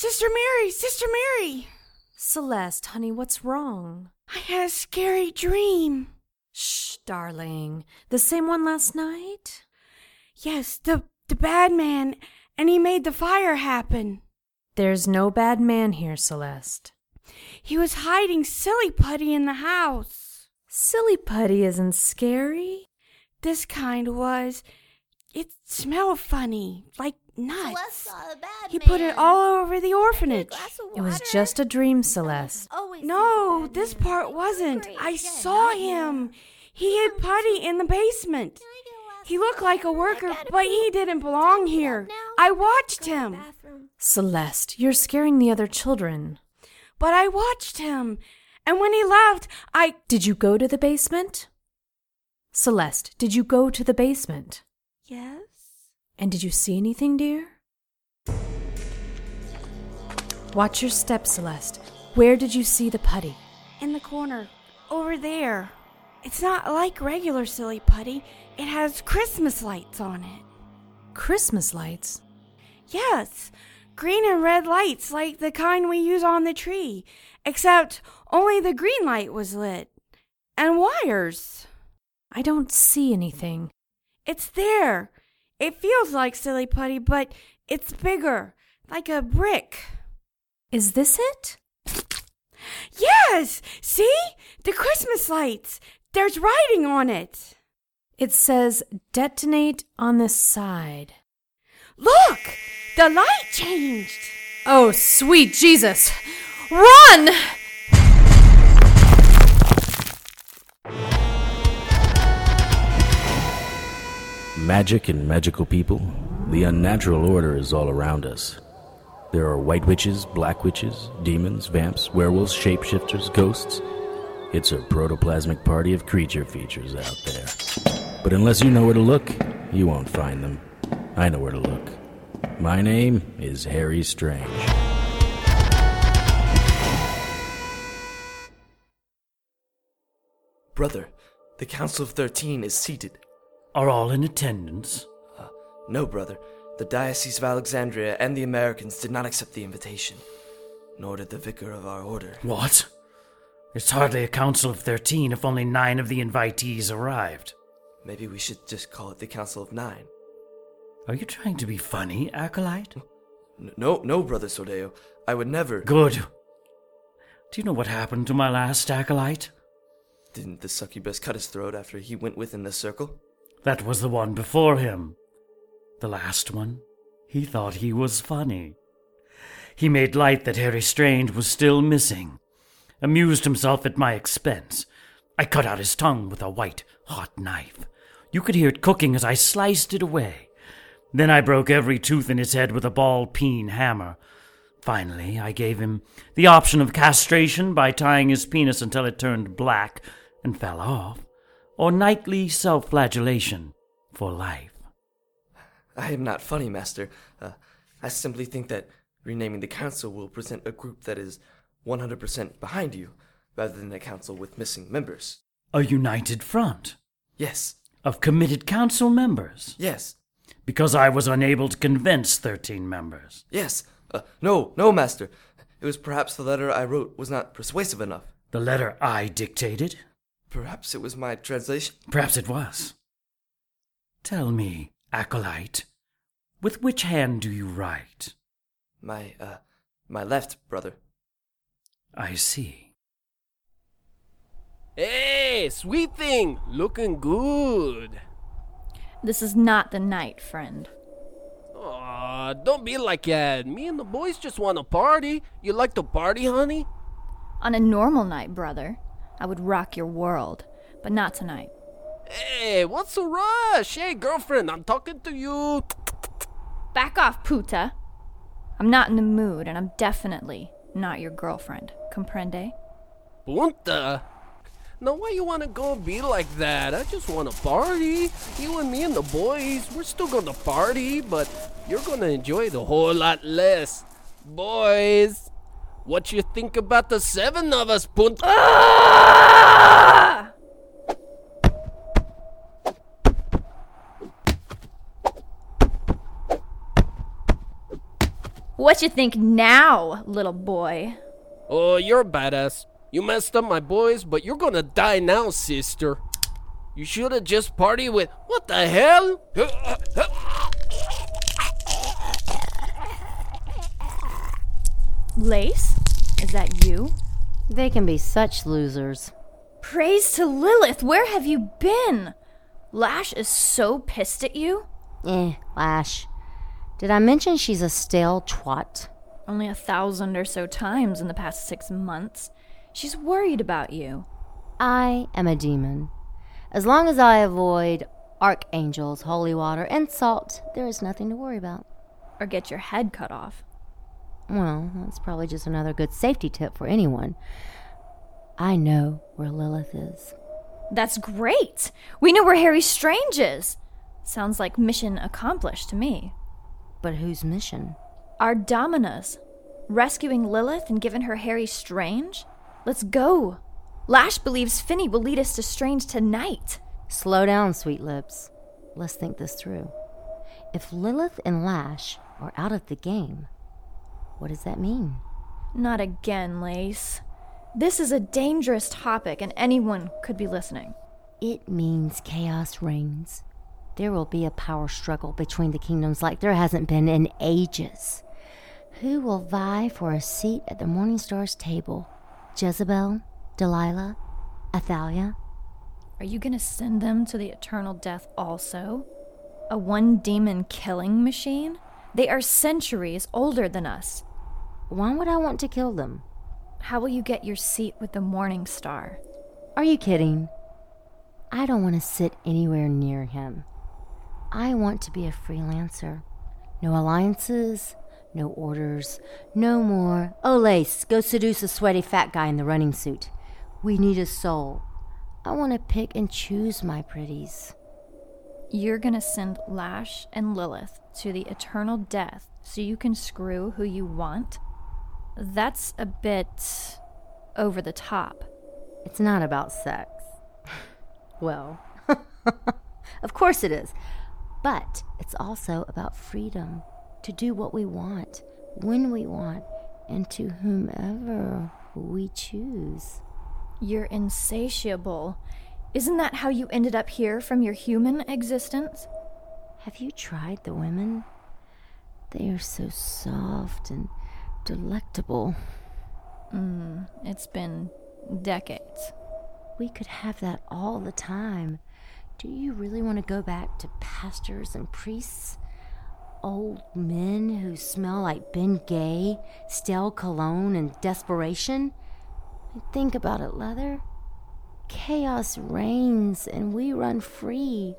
Sister Mary, Sister Mary. Celeste, honey, what's wrong? I had a scary dream. Shh, darling. The same one last night? Yes, the the bad man, and he made the fire happen. There's no bad man here, Celeste. He was hiding silly putty in the house. Silly putty isn't scary. This kind was. It smelled funny, like nuts. Celeste saw the bad He put it all over the orphanage. It was just a dream, Celeste. No, sees the bad this man. part wasn't. I Yeah, saw not you. him. He hid putty in the basement. Can I get a glass He looked like a worker, but he didn't belong here. I watched Go to the him. Celeste, you're scaring the other children. But I watched him. And when he left, I. Did you go to the basement? Celeste, did you go to the basement? Yes? And did you see anything, dear? Watch your step, Celeste. Where did you see the putty? In the corner. Over there. It's not like regular silly putty, it has Christmas lights on it. Christmas lights. Yes, green and red lights like the kind we use on the tree, except only the green light was lit. And wires. I don't see anything. It's there. It feels like silly putty, but it's bigger, like a brick. Is this it? Yes! See? The Christmas lights. There's writing on it. It says detonate on the side. Look! The light changed. Oh, sweet Jesus! Run! Magic and magical people, the unnatural order is all around us. There are white witches, black witches, demons, vamps, werewolves, shapeshifters, ghosts. It's a protoplasmic party of creature features out there. But unless you know where to look, you won't find them. I know where to look. My name is Harry Strange. Brother, the Council of Thirteen is seated. Are all in attendance? Uh, no, brother. The Diocese of Alexandria and the Americans did not accept the invitation, nor did the vicar of our order. What? It's hardly a council of thirteen if only nine of the invitees arrived. Maybe we should just call it the Council of Nine. Are you trying to be funny, Acolyte? No, no, brother Sordeo. I would never. Good. Do you know what happened to my last Acolyte? Didn't the succubus cut his throat after he went within the circle? That was the one before him. The last one. He thought he was funny. He made light that Harry Strange was still missing, amused himself at my expense. I cut out his tongue with a white, hot knife. You could hear it cooking as I sliced it away. Then I broke every tooth in his head with a ball peen hammer. Finally, I gave him the option of castration by tying his penis until it turned black and fell off, or nightly self flagellation for life. I am not funny, Master. Uh, I simply think that renaming the council will present a group that is 100% behind you, rather than a council with missing members. A united front Yes, of committed council members, yes, because I was unable to convince 13 members. yes. Uh, no, no, Master. It was perhaps the letter I wrote was not persuasive enough. The letter I dictated? Perhaps it was my translation. Perhaps it was. Tell me, Acolyte, with which hand do you write? My, uh, my left, brother. I see. Hey, sweet thing, looking good. This is not the night, friend. Aw, don't be like that. Me and the boys just want to party. You like to party, honey? On a normal night, brother, I would rock your world, but not tonight. Hey, what's the rush? Hey, girlfriend, I'm talking to you. Back off, puta. I'm not in the mood, and I'm definitely not your girlfriend. Comprende? Punta. Now, why you wanna go be like that? I just wanna party. You and me and the boys, we're still gonna party, but you're gonna enjoy it a whole lot less. Boys, what you think about the seven of us, Punta? Ah! What you think now, little boy? Oh, you're a badass. You messed up my boys, but you're gonna die now, sister. You should have just partied with. What the hell? Lace? Is that you? They can be such losers. Praise to Lilith, where have you been? Lash is so pissed at you. Eh, Lash. Did I mention she's a stale twat? Only a thousand or so times in the past six months. She's worried about you. I am a demon. As long as I avoid archangels, holy water, and salt, there is nothing to worry about. Or get your head cut off. Well, that's probably just another good safety tip for anyone. I know where Lilith is. That's great! We know where Harry Strange is! Sounds like mission accomplished to me. But whose mission? Our Domina's. Rescuing Lilith and giving her Harry Strange? Let's go! Lash believes Finney will lead us to Strange tonight. Slow down, sweet lips. Let's think this through. If Lilith and Lash are out of the game, what does that mean? Not again, Lace. This is a dangerous topic, and anyone could be listening. It means chaos reigns. There will be a power struggle between the kingdoms like there hasn't been in ages. Who will vie for a seat at the Morningstar's table? Jezebel? Delilah? Athalia? Are you gonna send them to the eternal death also? A one demon killing machine? They are centuries older than us. Why would I want to kill them? How will you get your seat with the Morning Star? Are you kidding? I don't want to sit anywhere near him. I want to be a freelancer. No alliances, no orders, no more. Oh, Lace, go seduce a sweaty fat guy in the running suit. We need a soul. I want to pick and choose my pretties. You're gonna send Lash and Lilith to the eternal death so you can screw who you want? That's a bit over the top. It's not about sex. well, of course it is. But it's also about freedom to do what we want, when we want, and to whomever we choose. You're insatiable. Isn't that how you ended up here from your human existence? Have you tried the women? They are so soft and delectable. Mm, it's been decades. We could have that all the time. Do you really want to go back to pastors and priests? Old men who smell like Ben Gay, stale cologne, and desperation? Think about it, Leather. Chaos reigns and we run free.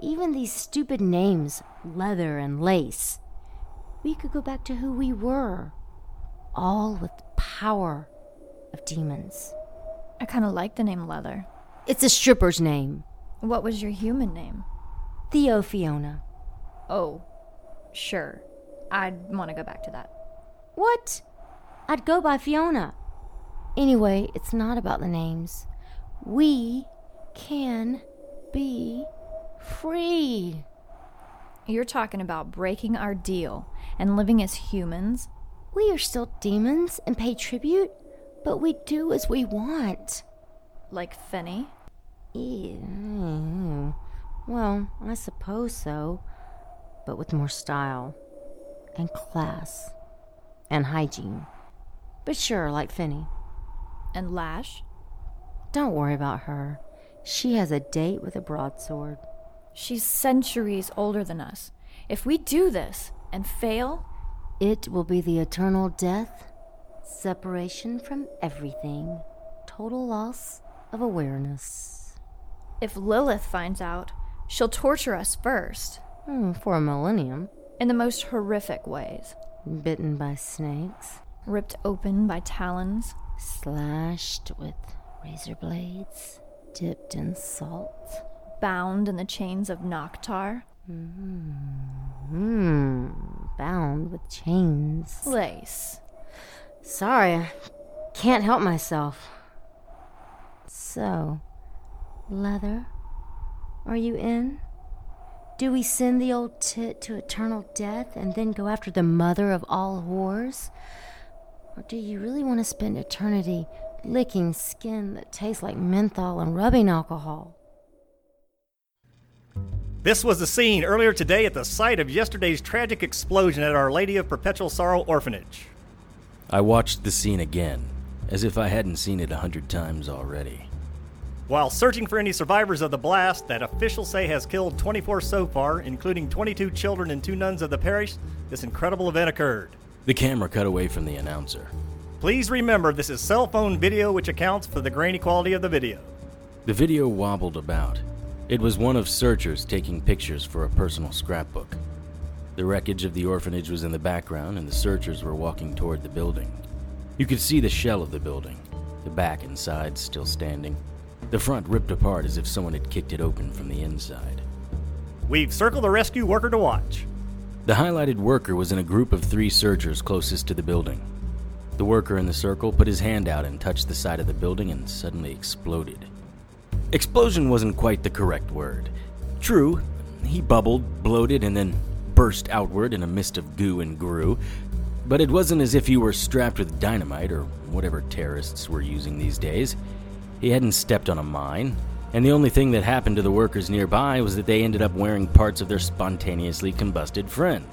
Even these stupid names, Leather and Lace, we could go back to who we were, all with the power of demons. I kind of like the name Leather. It's a stripper's name. What was your human name? Theo Fiona. Oh, sure. I'd want to go back to that. What? I'd go by Fiona. Anyway, it's not about the names. We can be free. You're talking about breaking our deal and living as humans? We are still demons and pay tribute, but we do as we want. Like Finney? Ew. Well, I suppose so, but with more style and class and hygiene. But sure, like Finney. And Lash? Don't worry about her. She has a date with a broadsword. She's centuries older than us. If we do this and fail, it will be the eternal death, separation from everything, total loss of awareness. If Lilith finds out, she'll torture us first. Mm, for a millennium. In the most horrific ways. Bitten by snakes. Ripped open by talons. Slashed with razor blades. Dipped in salt. Bound in the chains of Noctar. Mm-hmm. Bound with chains. Lace. Sorry, I can't help myself. So, Leather, are you in? Do we send the old tit to eternal death and then go after the mother of all whores? Or do you really want to spend eternity licking skin that tastes like menthol and rubbing alcohol? This was the scene earlier today at the site of yesterday's tragic explosion at Our Lady of Perpetual Sorrow Orphanage. I watched the scene again, as if I hadn't seen it a hundred times already. While searching for any survivors of the blast that officials say has killed 24 so far, including 22 children and two nuns of the parish, this incredible event occurred. The camera cut away from the announcer. Please remember this is cell phone video, which accounts for the grainy quality of the video. The video wobbled about. It was one of searchers taking pictures for a personal scrapbook. The wreckage of the orphanage was in the background, and the searchers were walking toward the building. You could see the shell of the building, the back and sides still standing, the front ripped apart as if someone had kicked it open from the inside. We've circled the rescue worker to watch. The highlighted worker was in a group of three searchers closest to the building. The worker in the circle put his hand out and touched the side of the building and suddenly exploded. Explosion wasn't quite the correct word. True, he bubbled, bloated, and then burst outward in a mist of goo and grew, but it wasn't as if he were strapped with dynamite or whatever terrorists were using these days. He hadn't stepped on a mine, and the only thing that happened to the workers nearby was that they ended up wearing parts of their spontaneously combusted friend.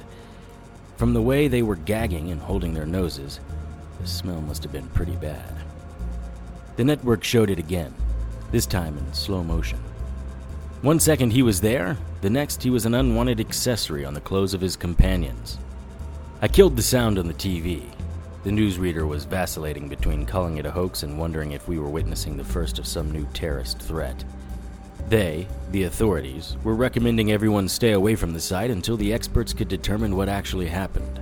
From the way they were gagging and holding their noses, the smell must have been pretty bad. The network showed it again, this time in slow motion. One second he was there, the next he was an unwanted accessory on the clothes of his companions. I killed the sound on the TV. The newsreader was vacillating between calling it a hoax and wondering if we were witnessing the first of some new terrorist threat. They, the authorities, were recommending everyone stay away from the site until the experts could determine what actually happened.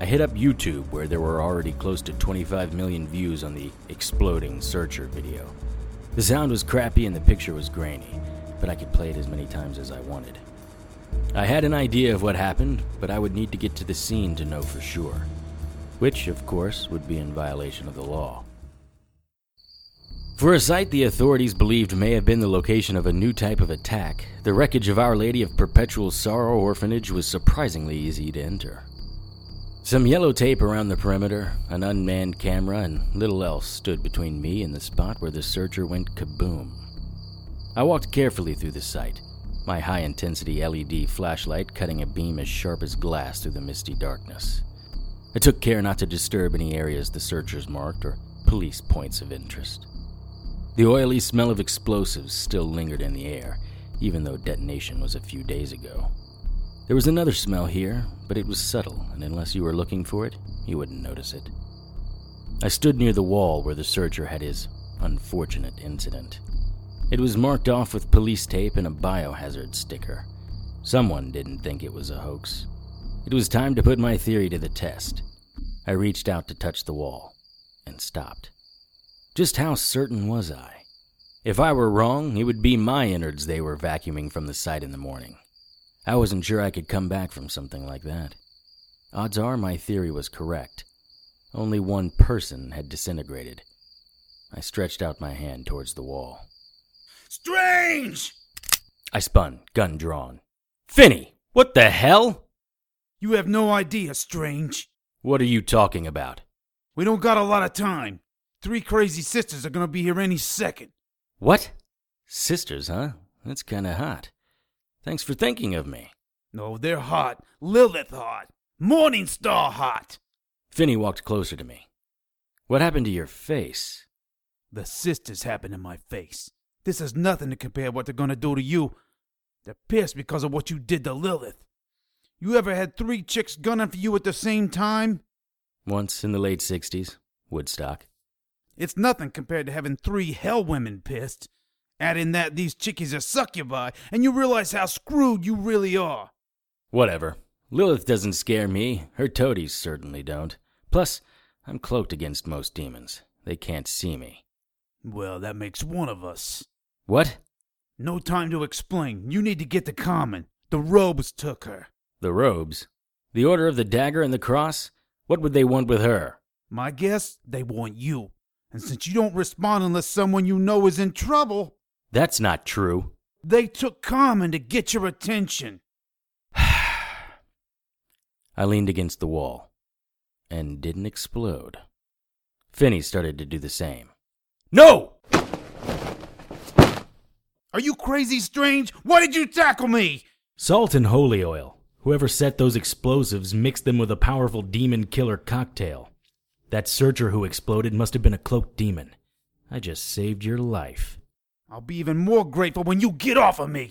I hit up YouTube, where there were already close to 25 million views on the exploding searcher video. The sound was crappy and the picture was grainy, but I could play it as many times as I wanted. I had an idea of what happened, but I would need to get to the scene to know for sure. Which, of course, would be in violation of the law. For a site the authorities believed may have been the location of a new type of attack, the wreckage of Our Lady of Perpetual Sorrow Orphanage was surprisingly easy to enter. Some yellow tape around the perimeter, an unmanned camera, and little else stood between me and the spot where the searcher went kaboom. I walked carefully through the site, my high intensity LED flashlight cutting a beam as sharp as glass through the misty darkness. I took care not to disturb any areas the searchers marked or police points of interest. The oily smell of explosives still lingered in the air, even though detonation was a few days ago. There was another smell here, but it was subtle, and unless you were looking for it, you wouldn't notice it. I stood near the wall where the searcher had his unfortunate incident. It was marked off with police tape and a biohazard sticker. Someone didn't think it was a hoax. It was time to put my theory to the test. I reached out to touch the wall and stopped. Just how certain was I? If I were wrong, it would be my innards they were vacuuming from the site in the morning. I wasn't sure I could come back from something like that. Odds are my theory was correct. Only one person had disintegrated. I stretched out my hand towards the wall. Strange! I spun, gun drawn. Finney, what the hell? You have no idea, Strange. What are you talking about? We don't got a lot of time. Three crazy sisters are gonna be here any second. What? Sisters, huh? That's kinda hot. Thanks for thinking of me. No, they're hot. Lilith hot. Morningstar hot. Finney walked closer to me. What happened to your face? The sisters happened to my face. This is nothing to compare what they're gonna do to you. They're pissed because of what you did to Lilith. You ever had three chicks gunning for you at the same time? Once in the late 60s, Woodstock. It's nothing compared to having three hell women pissed. Add in that these chickies are succubi, and you realize how screwed you really are. Whatever. Lilith doesn't scare me. Her toadies certainly don't. Plus, I'm cloaked against most demons. They can't see me. Well, that makes one of us. What? No time to explain. You need to get to Common. The robes took her. The robes? The Order of the Dagger and the Cross? What would they want with her? My guess, they want you. And since you don't respond unless someone you know is in trouble, That's not true. they took Common to get your attention. I leaned against the wall and didn't explode. Finney started to do the same. No! Are you crazy, Strange? Why did you tackle me? Salt and holy oil. Whoever set those explosives mixed them with a powerful demon killer cocktail. That searcher who exploded must have been a cloaked demon. I just saved your life. I'll be even more grateful when you get off of me.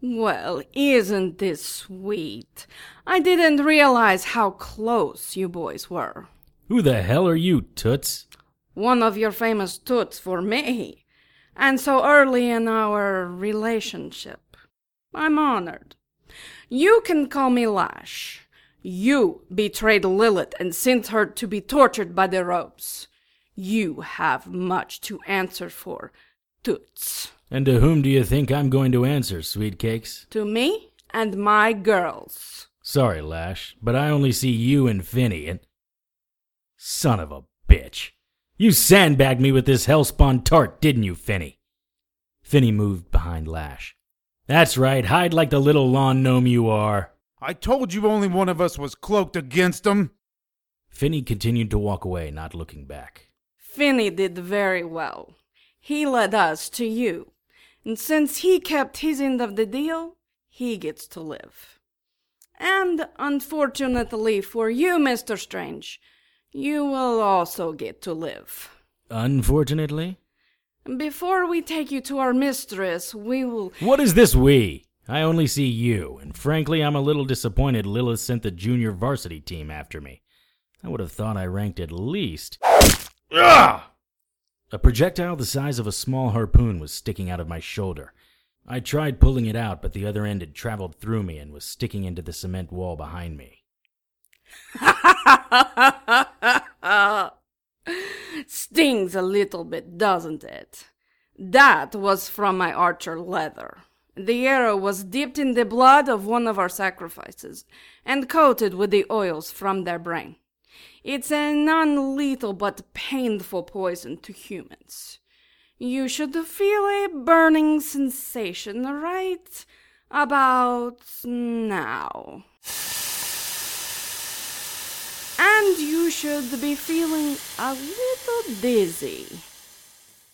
Well, isn't this sweet? I didn't realize how close you boys were. Who the hell are you, Toots? One of your famous toots for me. And so early in our relationship. I'm honored. You can call me Lash. You betrayed Lilith and sent her to be tortured by the ropes. You have much to answer for, Toots. And to whom do you think I'm going to answer, sweet cakes? To me and my girls. Sorry, Lash, but I only see you and Finney and. Son of a bitch. You sandbagged me with this hellspawn tart, didn't you, Finney? Finney moved behind Lash. That's right, hide like the little lawn gnome you are. I told you only one of us was cloaked against him. Finney continued to walk away, not looking back. Finney did very well. He led us to you. And since he kept his end of the deal, he gets to live. And unfortunately for you, Mr. Strange, you will also get to live. Unfortunately? Before we take you to our mistress, we will. What is this we? I only see you, and frankly, I'm a little disappointed Lilith sent the junior varsity team after me. I would have thought I ranked at least. Ugh! A projectile the size of a small harpoon was sticking out of my shoulder. I tried pulling it out, but the other end had traveled through me and was sticking into the cement wall behind me. Stings a little bit, doesn't it? That was from my archer leather. The arrow was dipped in the blood of one of our sacrifices and coated with the oils from their brain. It's a non lethal but painful poison to humans. You should feel a burning sensation right about now. And you should be feeling a little dizzy.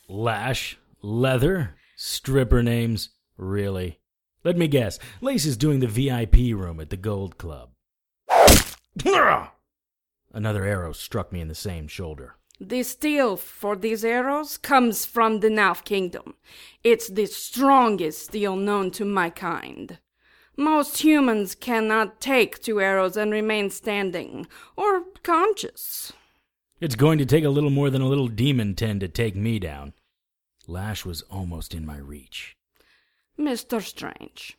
Lash, leather, stripper names, really? Let me guess, Lace is doing the VIP room at the Gold Club. Another arrow struck me in the same shoulder. The steel for these arrows comes from the Nauf Kingdom. It's the strongest steel known to my kind. Most humans cannot take two arrows and remain standing or conscious. It's going to take a little more than a little demon ten to take me down. Lash was almost in my reach. Mr. Strange,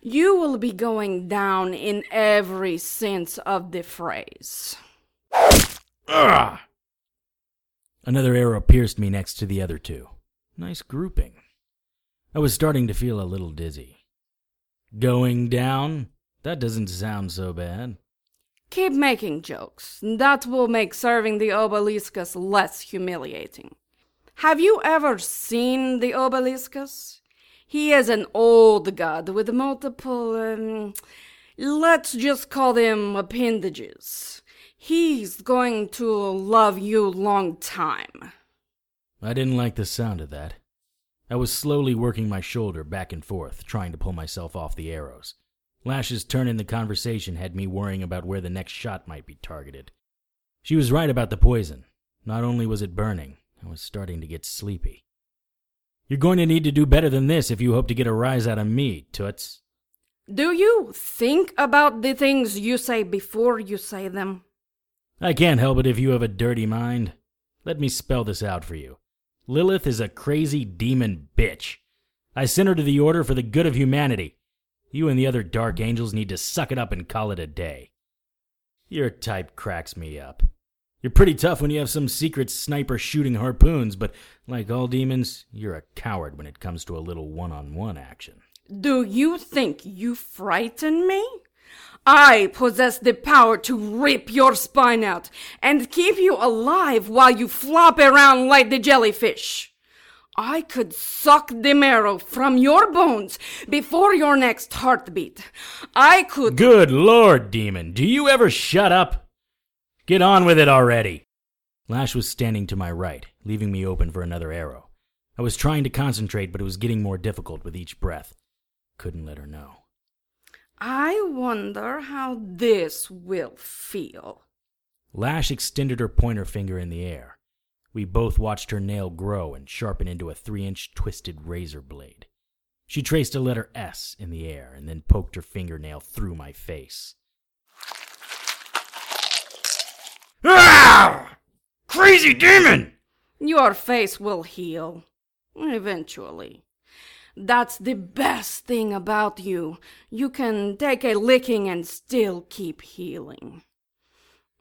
you will be going down in every sense of the phrase. Ugh! Another arrow pierced me next to the other two. Nice grouping. I was starting to feel a little dizzy. Going down? That doesn't sound so bad. Keep making jokes. That will make serving the obeliscus less humiliating. Have you ever seen the obeliscus? He is an old god with multiple, um, let's just call them appendages. He's going to love you long time. I didn't like the sound of that. I was slowly working my shoulder back and forth, trying to pull myself off the arrows. Lash's turn in the conversation had me worrying about where the next shot might be targeted. She was right about the poison. Not only was it burning, I was starting to get sleepy. You're going to need to do better than this if you hope to get a rise out of me, Toots. Do you think about the things you say before you say them? I can't help it if you have a dirty mind. Let me spell this out for you. Lilith is a crazy demon bitch. I sent her to the Order for the good of humanity. You and the other Dark Angels need to suck it up and call it a day. Your type cracks me up. You're pretty tough when you have some secret sniper shooting harpoons, but like all demons, you're a coward when it comes to a little one on one action. Do you think you frighten me? I possess the power to rip your spine out and keep you alive while you flop around like the jellyfish. I could suck the marrow from your bones before your next heartbeat. I could. Good lord, demon, do you ever shut up? Get on with it already. Lash was standing to my right, leaving me open for another arrow. I was trying to concentrate, but it was getting more difficult with each breath. Couldn't let her know. I wonder how this will feel. Lash extended her pointer finger in the air. We both watched her nail grow and sharpen into a three inch twisted razor blade. She traced a letter S in the air and then poked her fingernail through my face. Ah! Crazy demon! Your face will heal. Eventually. That's the best thing about you. You can take a licking and still keep healing.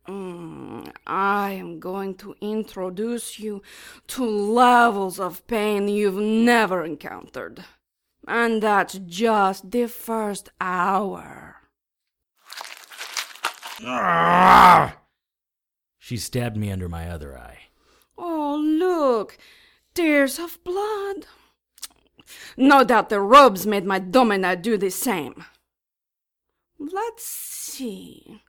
Mm, I am going to introduce you to levels of pain you've never encountered. And that's just the first hour. Ah! She stabbed me under my other eye. Oh, look! Tears of blood. No doubt the robes made my domina do the same. Let's see.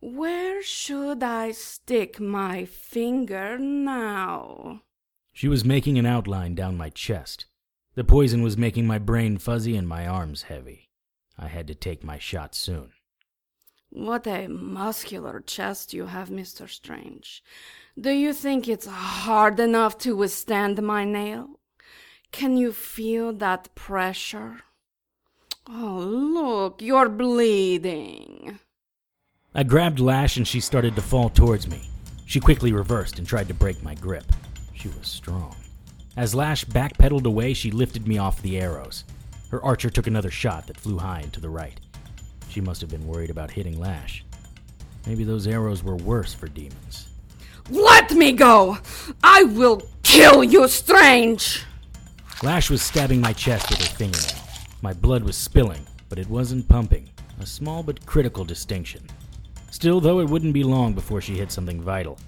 Where should I stick my finger now? She was making an outline down my chest. The poison was making my brain fuzzy and my arms heavy. I had to take my shot soon. What a muscular chest you have, Mr. Strange. Do you think it's hard enough to withstand my nail? Can you feel that pressure? Oh, look, you're bleeding. I grabbed Lash and she started to fall towards me. She quickly reversed and tried to break my grip. She was strong. As Lash backpedaled away, she lifted me off the arrows. Her archer took another shot that flew high and to the right. She must have been worried about hitting Lash. Maybe those arrows were worse for demons. Let me go! I will kill you, Strange! Lash was stabbing my chest with her fingernail. My blood was spilling, but it wasn't pumping. A small but critical distinction. Still, though, it wouldn't be long before she hit something vital.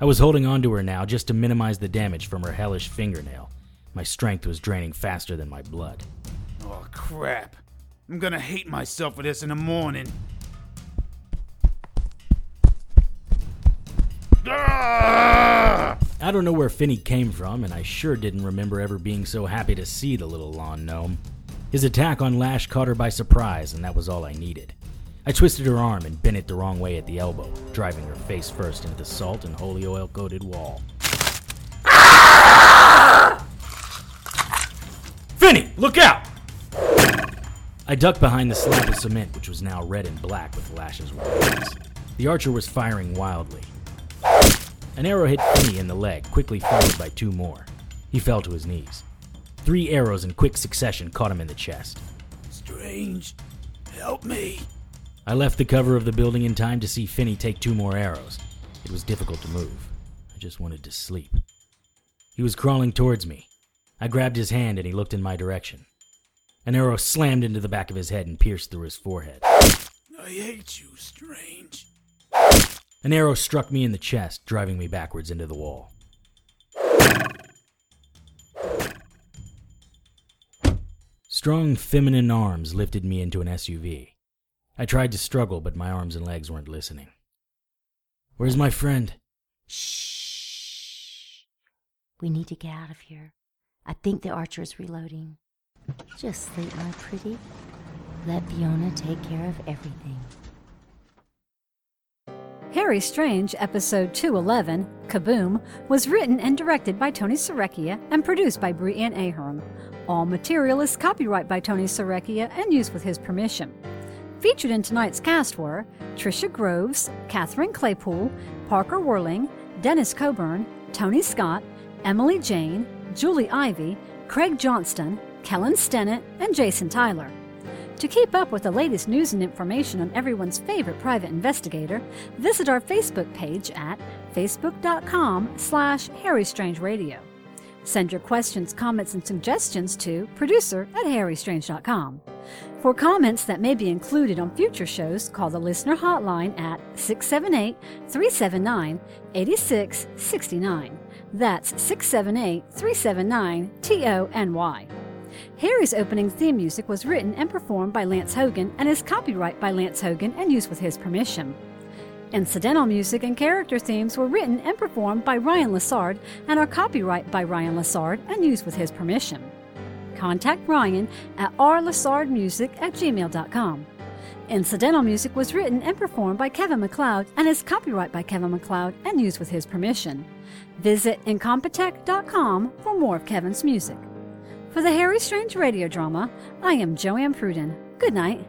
I was holding onto her now just to minimize the damage from her hellish fingernail. My strength was draining faster than my blood. Oh, crap. I'm gonna hate myself for this in the morning. Ah! I don't know where Finney came from, and I sure didn't remember ever being so happy to see the little lawn gnome. His attack on Lash caught her by surprise, and that was all I needed. I twisted her arm and bent it the wrong way at the elbow, driving her face first into the salt and holy oil coated wall. Finney, look out! I ducked behind the slab of cement, which was now red and black with Lash's weapons. The archer was firing wildly. An arrow hit Finney in the leg, quickly followed by two more. He fell to his knees. Three arrows in quick succession caught him in the chest. Strange, help me. I left the cover of the building in time to see Finney take two more arrows. It was difficult to move. I just wanted to sleep. He was crawling towards me. I grabbed his hand and he looked in my direction. An arrow slammed into the back of his head and pierced through his forehead. I hate you, Strange. An arrow struck me in the chest, driving me backwards into the wall. Strong feminine arms lifted me into an SUV. I tried to struggle, but my arms and legs weren't listening. Where's my friend? Shh. We need to get out of here. I think the archer is reloading. Just sleep, my pretty. Let Fiona take care of everything. Harry Strange, episode 211, Kaboom, was written and directed by Tony Sarrecchia and produced by Breanne Ahearn. All material is copyright by Tony Sarrecchia and used with his permission. Featured in tonight's cast were Tricia Groves, Katherine Claypool, Parker Wierling, Dennis Coburn, Tony Scott, Emily Jane, Julie Ivy, Craig Johnston, Kellen Stennett, and Jason Tyler. To keep up with the latest news and information on everyone's favorite private investigator, visit our Facebook page at facebook.com slash harrystrangeradio. Send your questions, comments, and suggestions to producer at harrystrange.com. For comments that may be included on future shows, call the listener hotline at 678 379 8669. That's 678 379 TONY. Harry's opening theme music was written and performed by Lance Hogan and is copyright by Lance Hogan and used with his permission. Incidental music and character themes were written and performed by Ryan Lassard and are copyright by Ryan Lassard and used with his permission. Contact Ryan at rlassardmusic at gmail.com. Incidental music was written and performed by Kevin MacLeod and is copyright by Kevin MacLeod and used with his permission. Visit Incompetech.com for more of Kevin's music. For the Harry Strange radio drama, I am Joanne Pruden. Good night.